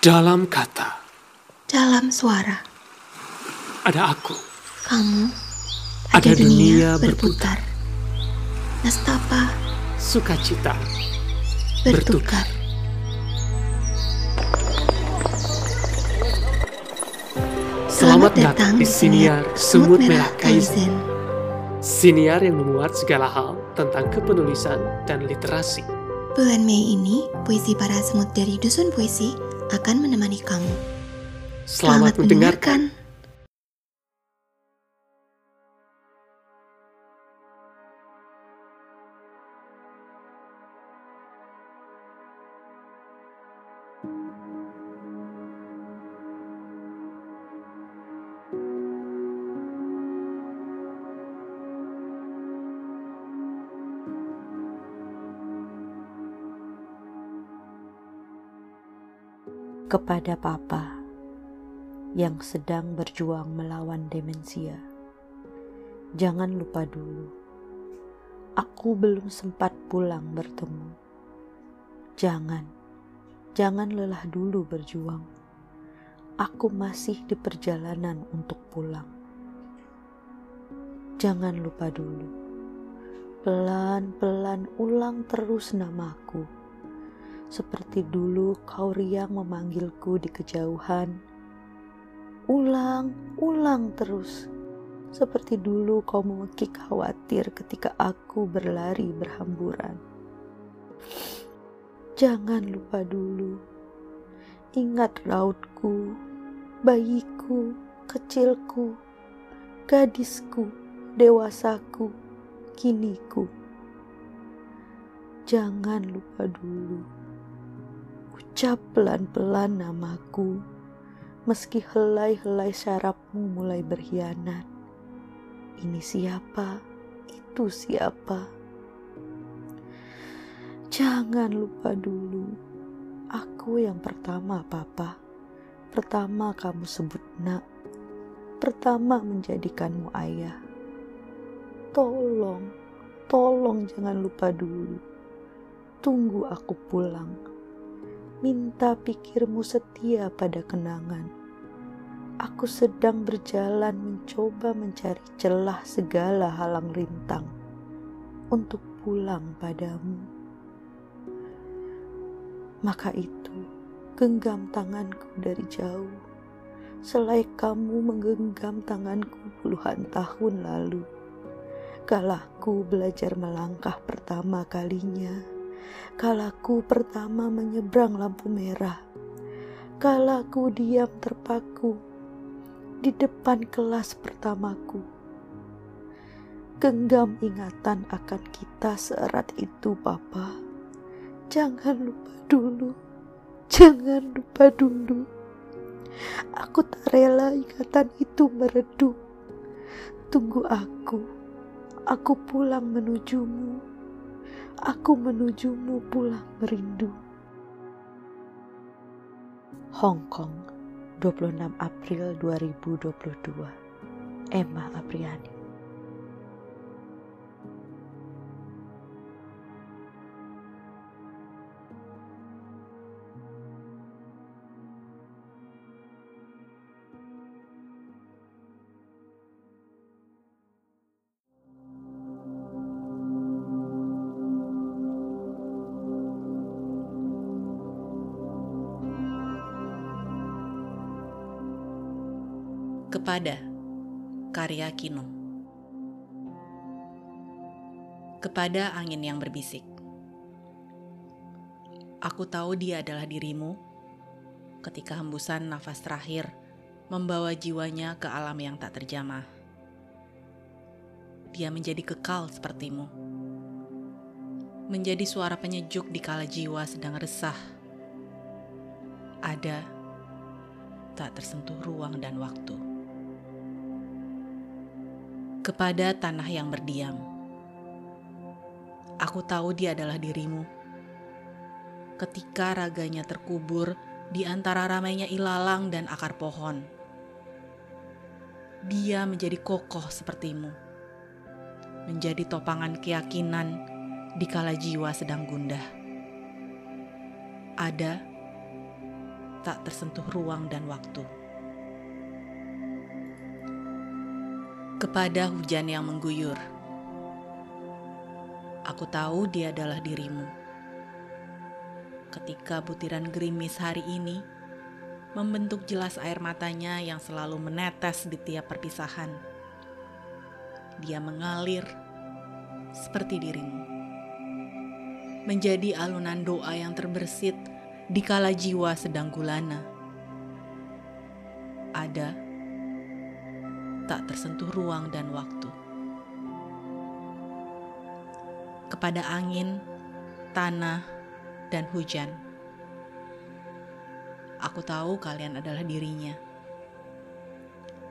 Dalam kata, dalam suara, ada aku. kamu, Ada dunia berputar. Nestapa Sukacita. bertukar. Selamat datang di Siniar Semut Merah Kaizen. Siniar yang memuat segala hal tentang kepenulisan dan literasi. Bulan Mei ini, puisi para semut dari Dusun Puisi akan menemani kamu. Selamat, mendengarkan. Kepada Papa yang sedang berjuang melawan demensia. Jangan lupa dulu, aku belum sempat pulang bertemu. Jangan, jangan lelah dulu berjuang. Aku masih di perjalanan untuk pulang. Jangan lupa dulu, pelan-pelan ulang terus namaku seperti dulu kau riang memanggilku di kejauhan. Ulang, ulang terus. Seperti dulu kau memekik khawatir ketika aku berlari berhamburan. Jangan lupa dulu. Ingat rautku, bayiku, kecilku, gadisku, dewasaku, kiniku. Jangan lupa dulu Ucap pelan-pelan namaku, meski helai-helai syarapmu mulai berkhianat. Ini siapa? Itu siapa? Jangan lupa dulu, aku yang pertama, Papa. Pertama kamu sebut nak, pertama menjadikanmu ayah. Tolong, tolong jangan lupa dulu. Tunggu aku pulang minta pikirmu setia pada kenangan. Aku sedang berjalan mencoba mencari celah segala halang rintang untuk pulang padamu. Maka itu, genggam tanganku dari jauh, selai kamu menggenggam tanganku puluhan tahun lalu. Kalaku belajar melangkah pertama kalinya Kalaku pertama menyeberang lampu merah, kalaku diam terpaku di depan kelas pertamaku. Genggam ingatan akan kita seerat itu, Papa. Jangan lupa dulu, jangan lupa dulu. Aku tak rela ingatan itu meredup. Tunggu aku, aku pulang menujumu aku menujumu pulang merindu. Hong Kong, 26 April 2022. Emma Apriani Kepada karya Kino Kepada angin yang berbisik Aku tahu dia adalah dirimu ketika hembusan nafas terakhir membawa jiwanya ke alam yang tak terjamah. Dia menjadi kekal sepertimu. Menjadi suara penyejuk di kala jiwa sedang resah. Ada tak tersentuh ruang dan waktu kepada tanah yang berdiam. Aku tahu dia adalah dirimu. Ketika raganya terkubur di antara ramainya ilalang dan akar pohon, dia menjadi kokoh sepertimu, menjadi topangan keyakinan di kala jiwa sedang gundah. Ada tak tersentuh ruang dan waktu. Kepada hujan yang mengguyur, aku tahu dia adalah dirimu. Ketika butiran gerimis hari ini membentuk jelas air matanya yang selalu menetes di tiap perpisahan, dia mengalir seperti dirimu menjadi alunan doa yang terbersit di kala jiwa sedang gulana. Ada tak tersentuh ruang dan waktu. Kepada angin, tanah, dan hujan. Aku tahu kalian adalah dirinya.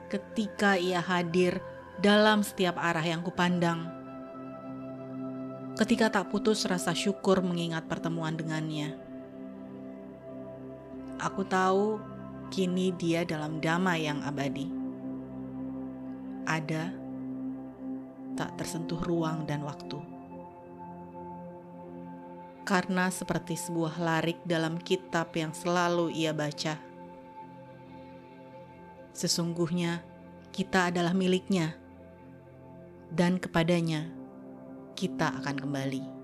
Ketika ia hadir dalam setiap arah yang kupandang, ketika tak putus rasa syukur mengingat pertemuan dengannya. Aku tahu kini dia dalam damai yang abadi. Ada tak tersentuh ruang dan waktu. Karena seperti sebuah larik dalam kitab yang selalu ia baca. Sesungguhnya kita adalah miliknya dan kepadanya kita akan kembali.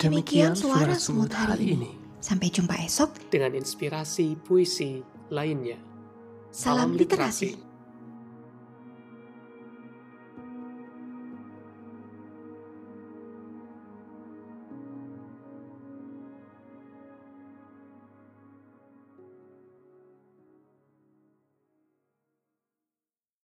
Demikian suara semut hari ini. Sampai jumpa esok. Dengan inspirasi puisi lainnya. Salam literasi.